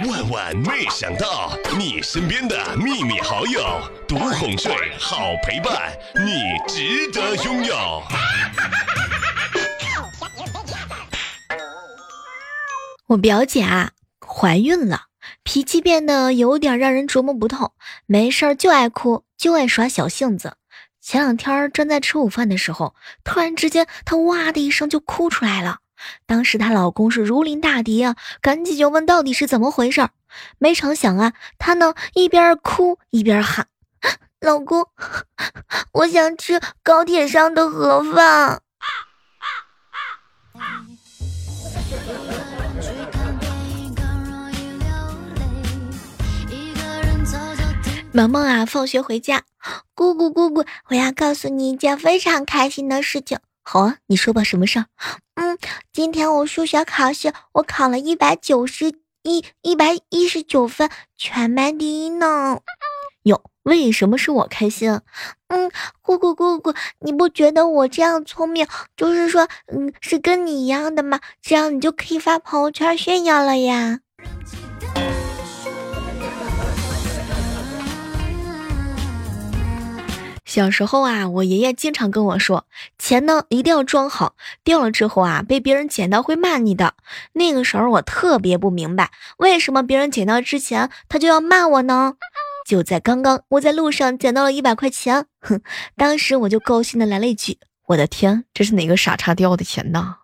万万没想到，你身边的秘密好友，独哄睡，好陪伴，你值得拥有。我表姐啊，怀孕了，脾气变得有点让人琢磨不透，没事儿就爱哭，就爱耍小性子。前两天正在吃午饭的时候，突然之间她哇的一声就哭出来了。当时她老公是如临大敌啊，赶紧就问到底是怎么回事儿。没成想啊，她呢一边哭一边喊：“ 老公，我想吃高铁上的盒饭。”萌萌啊，放学回家，姑姑姑姑，我要告诉你一件非常开心的事情。好啊，你说吧，什么事儿？嗯，今天我数学考试，我考了一百九十一一百一十九分，全班第一呢。哟，为什么是我开心？嗯，姑姑姑姑，你不觉得我这样聪明，就是说，嗯，是跟你一样的吗？这样你就可以发朋友圈炫耀了呀。小时候啊，我爷爷经常跟我说，钱呢一定要装好，掉了之后啊，被别人捡到会骂你的。那个时候我特别不明白，为什么别人捡到之前他就要骂我呢？就在刚刚，我在路上捡到了一百块钱，哼，当时我就高兴的来了一句：“我的天，这是哪个傻叉掉的钱呢？”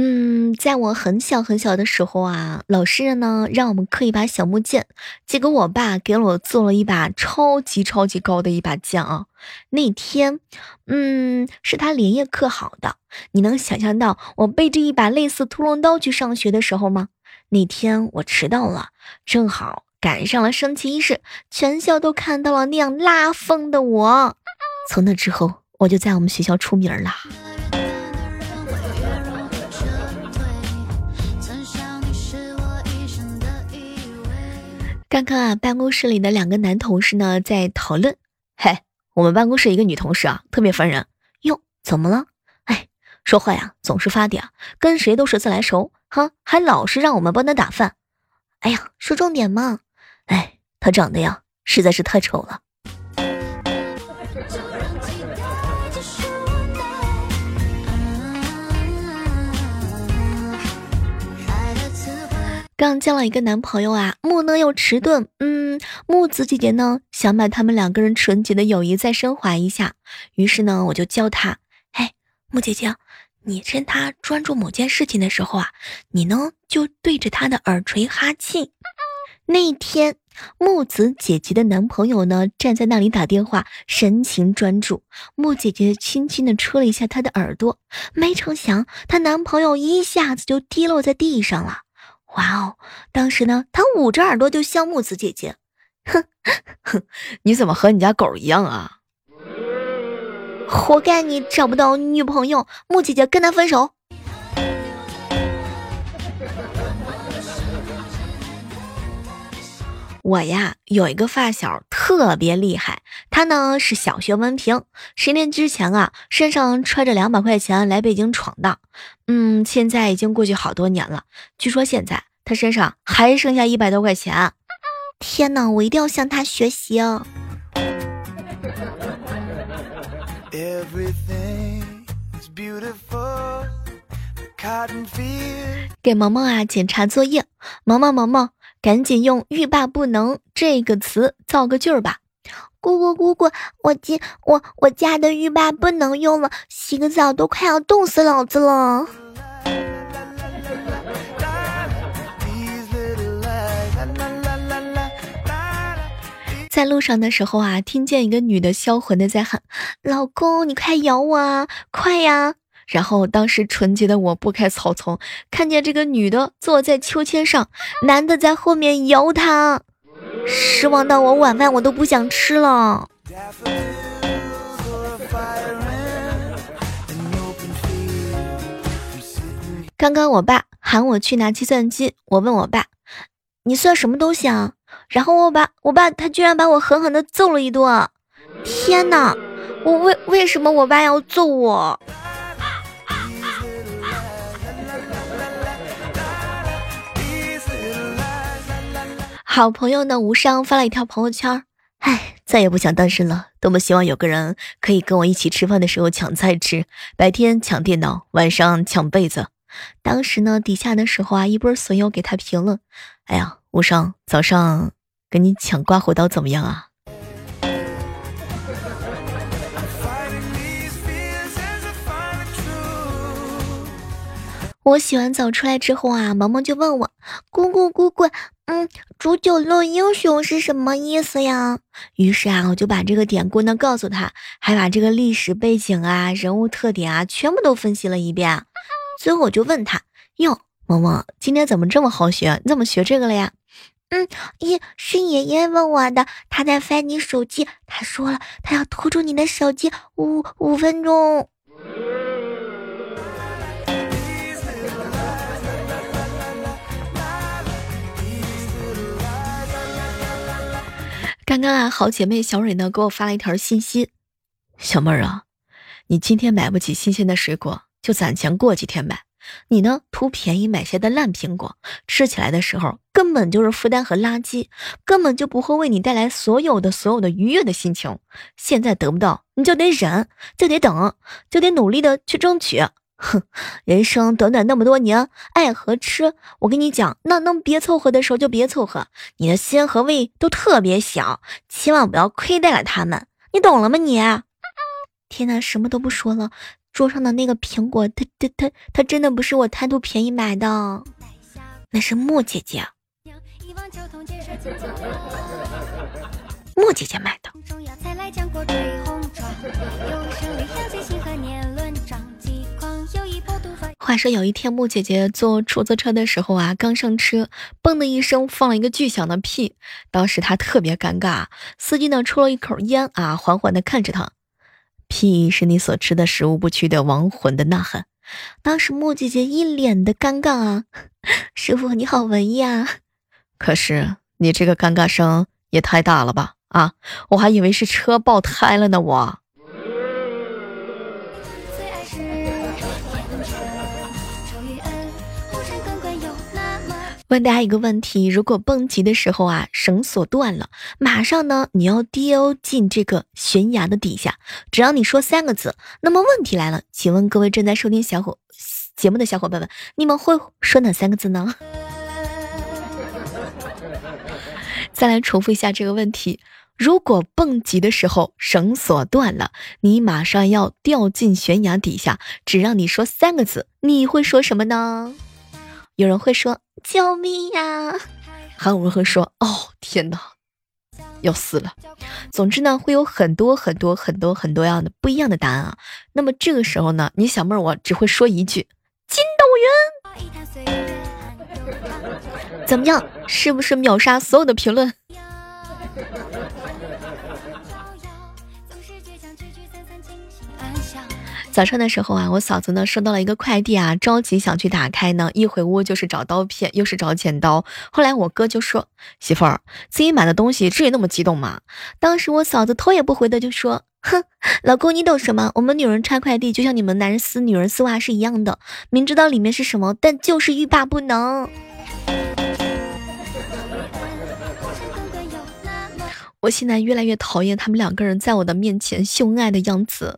嗯，在我很小很小的时候啊，老师呢让我们刻一把小木剑，结果我爸给我做了一把超级超级高的一把剑啊。那天，嗯，是他连夜刻好的。你能想象到我背着一把类似屠龙刀去上学的时候吗？那天我迟到了，正好赶上了升旗仪式，全校都看到了那样拉风的我。从那之后，我就在我们学校出名了。刚刚啊，办公室里的两个男同事呢在讨论。嘿，我们办公室一个女同事啊，特别烦人。哟，怎么了？哎，说话呀总是发嗲，跟谁都是自来熟，哈，还老是让我们帮她打饭。哎呀，说重点嘛。哎，她长得呀实在是太丑了。刚交了一个男朋友啊，木讷又迟钝。嗯，木子姐姐呢想把他们两个人纯洁的友谊再升华一下，于是呢我就教他：哎，木姐姐，你趁他专注某件事情的时候啊，你呢就对着他的耳垂哈气。那天木子姐姐的男朋友呢站在那里打电话，神情专注。木姐姐轻轻的戳了一下他的耳朵，没成想她男朋友一下子就跌落在地上了。哇哦！当时呢，他捂着耳朵就笑木子姐姐，哼哼，你怎么和你家狗一样啊？活该你找不到女朋友，木姐姐跟他分手。我呀，有一个发小特别厉害，他呢是小学文凭，十年之前啊，身上揣着两百块钱来北京闯荡，嗯，现在已经过去好多年了，据说现在他身上还剩下一百多块钱。天哪，我一定要向他学习哦！给萌萌啊检查作业，萌萌萌萌。赶紧用“欲罢不能”这个词造个句儿吧！姑姑姑姑，我今我我家的浴霸不能用了，洗个澡都快要冻死老子了。在路上的时候啊，听见一个女的销魂的在喊：“老公，你快咬我啊，快呀！”然后当时纯洁的我拨开草丛，看见这个女的坐在秋千上，男的在后面摇她，失望到我晚饭我都不想吃了。刚刚我爸喊我去拿计算机，我问我爸：“你算什么东西啊？”然后我爸我爸他居然把我狠狠的揍了一顿，天哪！我为为什么我爸要揍我？好朋友呢，无伤发了一条朋友圈唉，再也不想单身了，多么希望有个人可以跟我一起吃饭的时候抢菜吃，白天抢电脑，晚上抢被子。当时呢，底下的时候啊，一波损友给他评论：哎呀，无伤，早上跟你抢刮胡刀怎么样啊？我洗完澡出来之后啊，萌萌就问我：“姑姑姑姑，嗯，煮酒论英雄是什么意思呀？”于是啊，我就把这个典故呢告诉他，还把这个历史背景啊、人物特点啊全部都分析了一遍。最后我就问他：“哟，萌萌，今天怎么这么好学？你怎么学这个了呀？”嗯，爷是爷爷问我的，他在翻你手机，他说了，他要拖住你的手机五五分钟。刚刚啊，好姐妹小蕊呢给我发了一条信息，小妹儿啊，你今天买不起新鲜的水果，就攒钱过几天买。你呢，图便宜买些的烂苹果，吃起来的时候根本就是负担和垃圾，根本就不会为你带来所有的所有的愉悦的心情。现在得不到，你就得忍，就得等，就得努力的去争取。哼，人生短短那么多年，爱和吃，我跟你讲，那能别凑合的时候就别凑合。你的心和胃都特别小，千万不要亏待了他们，你懂了吗？你，天哪，什么都不说了。桌上的那个苹果，它它它它真的不是我贪图便宜买的，那是莫姐姐，莫姐姐买的。话说有一天，木姐姐坐出租车的时候啊，刚上车，嘣的一声放了一个巨响的屁，当时她特别尴尬。司机呢抽了一口烟啊，缓缓的看着她，屁是你所吃的食物不屈的亡魂的呐喊。当时木姐姐一脸的尴尬啊，师傅你好文艺啊，可是你这个尴尬声也太大了吧啊，我还以为是车爆胎了呢我。问大家一个问题：如果蹦极的时候啊，绳索断了，马上呢你要跌进这个悬崖的底下，只要你说三个字，那么问题来了，请问各位正在收听小伙节目的小伙伴们，你们会说哪三个字呢？再来重复一下这个问题：如果蹦极的时候绳索断了，你马上要掉进悬崖底下，只让你说三个字，你会说什么呢？有人会说。救命呀！韩文和说：“哦，天哪，要死了。”总之呢，会有很多很多很多很多样的不一样的答案啊。那么这个时候呢，你小妹儿我只会说一句：“筋斗云。” 怎么样？是不是秒杀所有的评论？早上的时候啊，我嫂子呢收到了一个快递啊，着急想去打开呢，一回屋就是找刀片，又是找剪刀。后来我哥就说：“媳妇儿，自己买的东西至于那么激动吗？”当时我嫂子头也不回的就说：“哼，老公你懂什么？我们女人拆快递就像你们男人撕女人丝袜是一样的，明知道里面是什么，但就是欲罢不能。”我现在越来越讨厌他们两个人在我的面前秀恩爱的样子。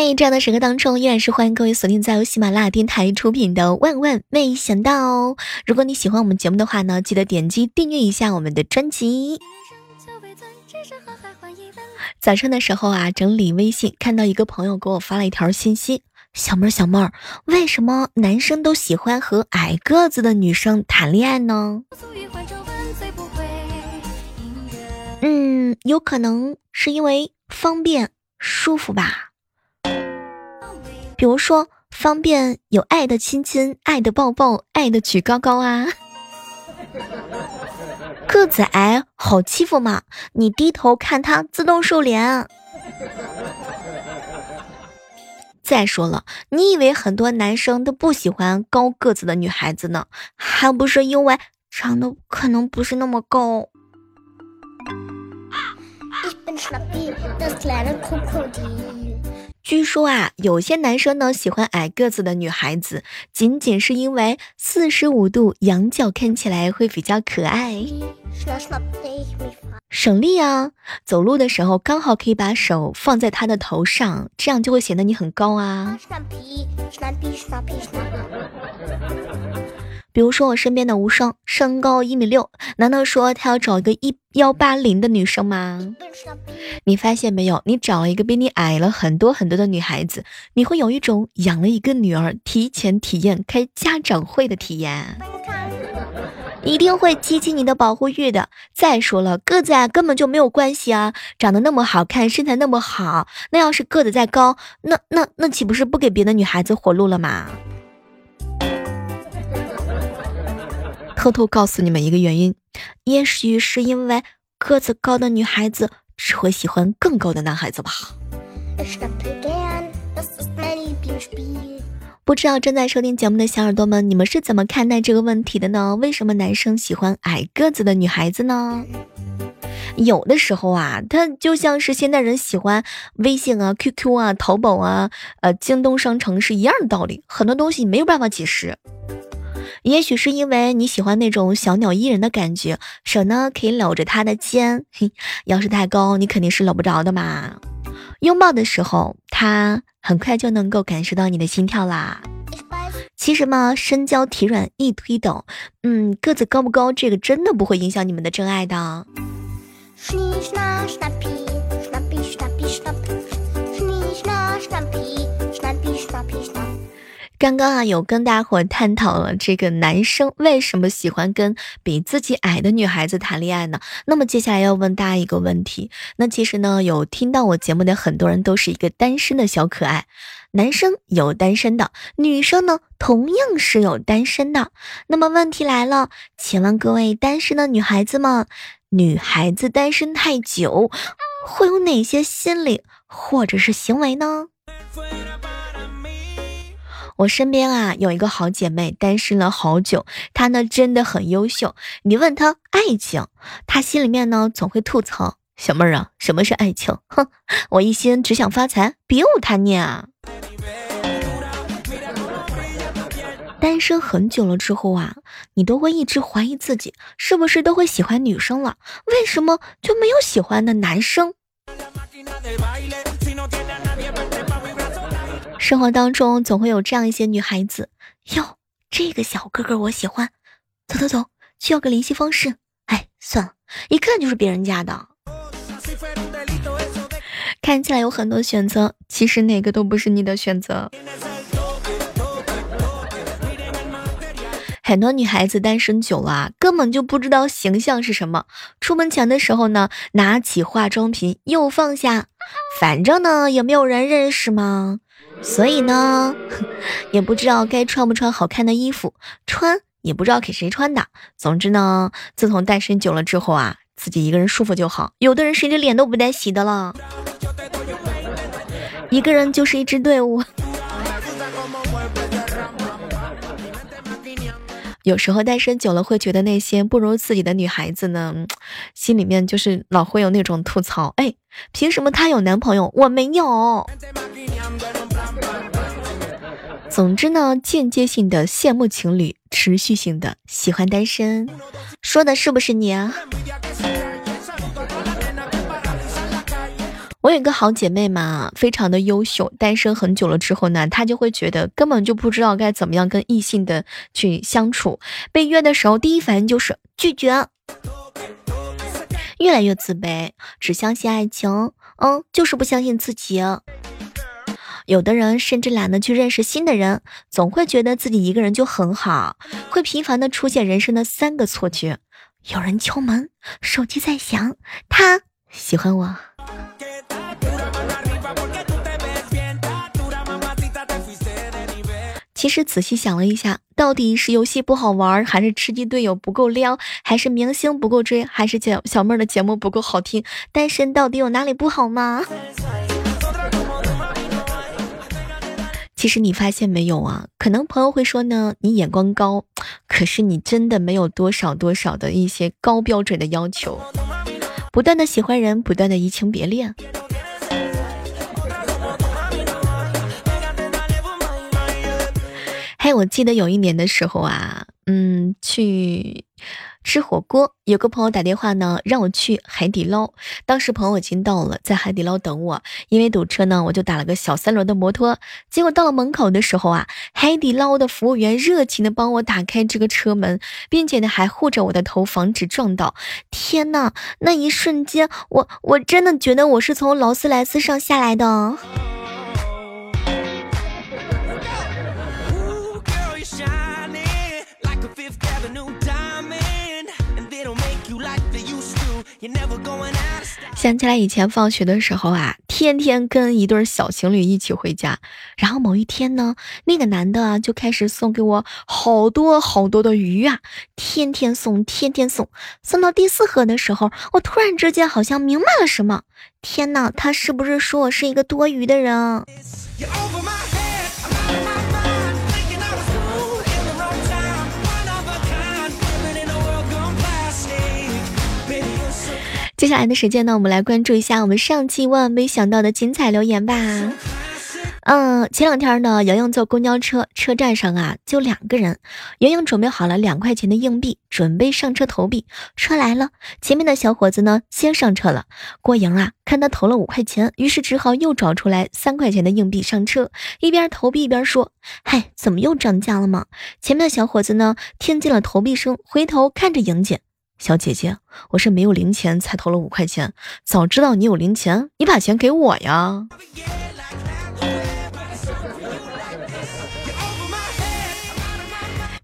嗨，这样的时刻当中，依然是欢迎各位锁定在由喜马拉雅电台出品的《万万没想到》。哦如果你喜欢我们节目的话呢，记得点击订阅一下我们的专辑。早上的时候啊，整理微信，看到一个朋友给我发了一条信息：“小妹儿，小妹儿，为什么男生都喜欢和矮个子的女生谈恋爱呢？”嗯，有可能是因为方便舒服吧。比如说，方便有爱的亲亲、爱的抱抱、爱的举高高啊。个子矮好欺负吗？你低头看他自动瘦脸。再说了，你以为很多男生都不喜欢高个子的女孩子呢？还不是因为长得可能不是那么高。据说啊，有些男生呢喜欢矮个子的女孩子，仅仅是因为四十五度仰角看起来会比较可爱，省力啊！走路的时候刚好可以把手放在他的头上，这样就会显得你很高啊。比如说我身边的无双，身高一米六，难道说他要找一个一幺八零的女生吗？你发现没有？你找了一个比你矮了很多很多的女孩子，你会有一种养了一个女儿提前体验开家长会的体验，一定会激起你的保护欲的。再说了，个子矮根本就没有关系啊，长得那么好看，身材那么好，那要是个子再高，那那那岂不是不给别的女孩子活路了吗？偷偷告诉你们一个原因，也许是因为个子高的女孩子只会喜欢更高的男孩子吧。不知道正在收听节目的小耳朵们，你们是怎么看待这个问题的呢？为什么男生喜欢矮个子的女孩子呢？有的时候啊，他就像是现代人喜欢微信啊、QQ 啊、淘宝啊、呃、京东商城是一样的道理，很多东西没有办法解释。也许是因为你喜欢那种小鸟依人的感觉，手呢可以搂着他的肩，嘿，要是太高，你肯定是搂不着的嘛。拥抱的时候，他很快就能够感受到你的心跳啦。其实嘛，身娇体软易推倒，嗯，个子高不高，这个真的不会影响你们的真爱的。刚刚啊，有跟大伙探讨了这个男生为什么喜欢跟比自己矮的女孩子谈恋爱呢？那么接下来要问大家一个问题，那其实呢，有听到我节目的很多人都是一个单身的小可爱，男生有单身的，女生呢同样是有单身的。那么问题来了，请问各位单身的女孩子们，女孩子单身太久会有哪些心理或者是行为呢？我身边啊有一个好姐妹，单身了好久，她呢真的很优秀。你问她爱情，她心里面呢总会吐槽：“小妹儿啊，什么是爱情？哼，我一心只想发财，别无他念啊。”单身很久了之后啊，你都会一直怀疑自己是不是都会喜欢女生了？为什么就没有喜欢的男生？生活当中总会有这样一些女孩子，哟，这个小哥哥我喜欢，走走走，去要个联系方式。哎，算了，一看就是别人家的。看起来有很多选择，其实哪个都不是你的选择。很多女孩子单身久了啊，根本就不知道形象是什么。出门前的时候呢，拿起化妆品又放下，反正呢也没有人认识嘛。所以呢，也不知道该穿不穿好看的衣服，穿也不知道给谁穿的。总之呢，自从单身久了之后啊，自己一个人舒服就好。有的人甚至脸都不带洗的了，一个人就是一支队伍。有时候单身久了，会觉得那些不如自己的女孩子呢，心里面就是老会有那种吐槽：哎，凭什么她有男朋友，我没有？总之呢，间接性的羡慕情侣，持续性的喜欢单身，说的是不是你啊？我有个好姐妹嘛，非常的优秀，单身很久了之后呢，她就会觉得根本就不知道该怎么样跟异性的去相处，被约的时候第一反应就是拒绝，越来越自卑，只相信爱情，嗯，就是不相信自己。有的人甚至懒得去认识新的人，总会觉得自己一个人就很好，会频繁的出现人生的三个错觉：有人敲门，手机在响，他喜欢我。其实仔细想了一下，到底是游戏不好玩，还是吃鸡队友不够撩，还是明星不够追，还是小小妹儿的节目不够好听？单身到底有哪里不好吗？其实你发现没有啊？可能朋友会说呢，你眼光高，可是你真的没有多少多少的一些高标准的要求，不断的喜欢人，不断的移情别恋。嘿，我记得有一年的时候啊，嗯，去。吃火锅，有个朋友打电话呢，让我去海底捞。当时朋友已经到了，在海底捞等我。因为堵车呢，我就打了个小三轮的摩托。结果到了门口的时候啊，海底捞的服务员热情的帮我打开这个车门，并且呢还护着我的头，防止撞到。天呐，那一瞬间，我我真的觉得我是从劳斯莱斯上下来的。想起来以前放学的时候啊，天天跟一对小情侣一起回家。然后某一天呢，那个男的啊就开始送给我好多好多的鱼啊，天天送，天天送。送到第四盒的时候，我突然之间好像明白了什么。天哪，他是不是说我是一个多余的人？接下来的时间呢，我们来关注一下我们上期万万没想到的精彩留言吧。嗯，前两天呢，莹莹坐公交车，车站上啊就两个人。莹莹准备好了两块钱的硬币，准备上车投币。车来了，前面的小伙子呢先上车了。郭莹啊，看他投了五块钱，于是只好又找出来三块钱的硬币上车，一边投币一边说：“嗨，怎么又涨价了吗？”前面的小伙子呢听见了投币声，回头看着莹姐。小姐姐，我是没有零钱才投了五块钱。早知道你有零钱，你把钱给我呀！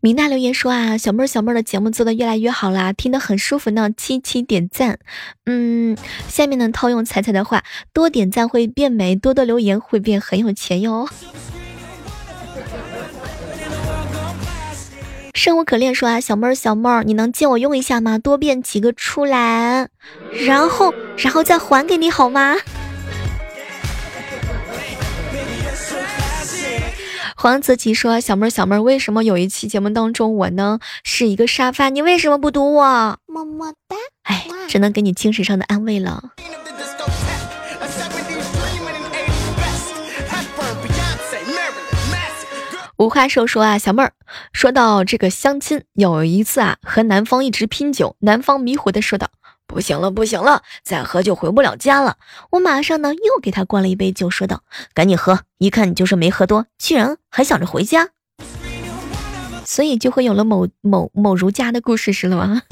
米娜留言说啊，小妹儿小妹儿的节目做的越来越好啦，听得很舒服呢，七七点赞。嗯，下面呢套用彩彩的话，多点赞会变美，多多留言会变很有钱哟。生无可恋说啊，小妹儿小妹儿，你能借我用一下吗？多变几个出来，然后然后再还给你好吗？黄子琪说，小妹儿小妹儿，为什么有一期节目当中我呢是一个沙发？你为什么不读我？么么哒。哎，只能给你精神上的安慰了。无话兽说啊，小妹儿，说到这个相亲，有一次啊，和男方一直拼酒，男方迷糊的说道：“不行了，不行了，再喝就回不了家了。”我马上呢又给他灌了一杯酒，说道：“赶紧喝，一看你就是没喝多，居然还想着回家。”所以就会有了某某某如家的故事，是了吗？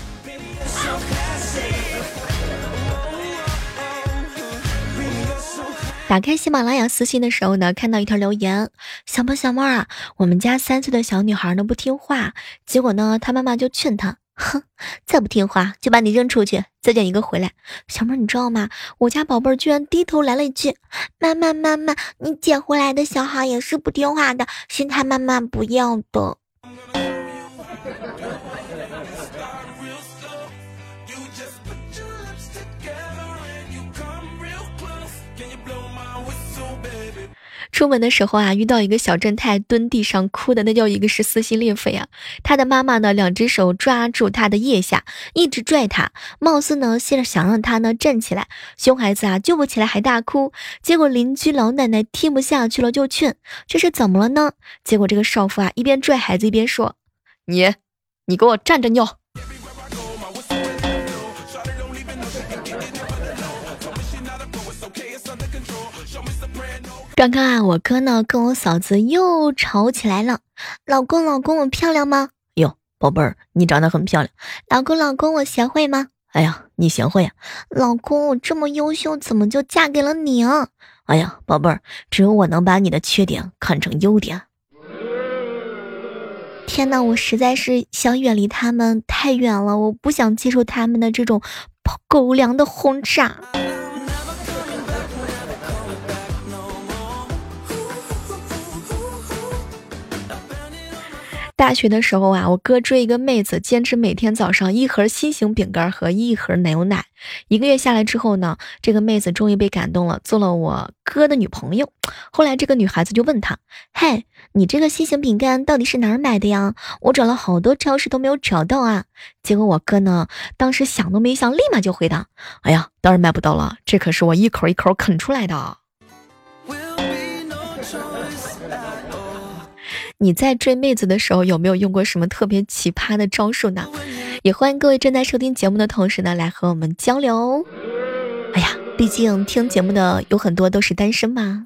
打开喜马拉雅私信的时候呢，看到一条留言：小猫小妹啊，我们家三岁的小女孩呢不听话，结果呢，她妈妈就劝她，哼，再不听话就把你扔出去，再捡一个回来。小妹你知道吗？我家宝贝居然低头来了一句：妈妈妈妈，你捡回来的小孩也是不听话的，是他妈妈不要的。出门的时候啊，遇到一个小正太蹲地上哭的，那叫一个是撕心裂肺啊。他的妈妈呢，两只手抓住他的腋下，一直拽他，貌似呢，现在想让他呢站起来。熊孩子啊，救不起来还大哭。结果邻居老奶奶听不下去了，就劝：“这是怎么了呢？”结果这个少妇啊，一边拽孩子一边说：“你，你给我站着尿。”刚刚啊，我哥呢跟我嫂子又吵起来了。老公，老公，我漂亮吗？哟，宝贝儿，你长得很漂亮。老公，老公，我贤惠吗？哎呀，你贤惠呀。老公，我这么优秀，怎么就嫁给了你啊？哎呀，宝贝儿，只有我能把你的缺点看成优点。天哪，我实在是想远离他们太远了，我不想接受他们的这种狗粮的轰炸。大学的时候啊，我哥追一个妹子，坚持每天早上一盒心形饼干和一盒牛奶。一个月下来之后呢，这个妹子终于被感动了，做了我哥的女朋友。后来这个女孩子就问他：“嘿，你这个心形饼干到底是哪儿买的呀？我找了好多超市都没有找到啊。”结果我哥呢，当时想都没想，立马就回答：“哎呀，当然买不到了，这可是我一口一口啃出来的。”你在追妹子的时候有没有用过什么特别奇葩的招数呢？也欢迎各位正在收听节目的同时呢，来和我们交流。哎呀，毕竟听节目的有很多都是单身嘛。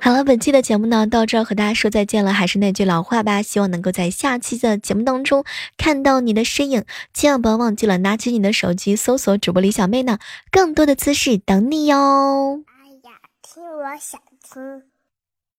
好了，本期的节目呢到这儿和大家说再见了。还是那句老话吧，希望能够在下期的节目当中看到你的身影。千万不要忘记了，拿起你的手机搜索主播李小妹呢，更多的姿势等你哟。哎呀，听我想听。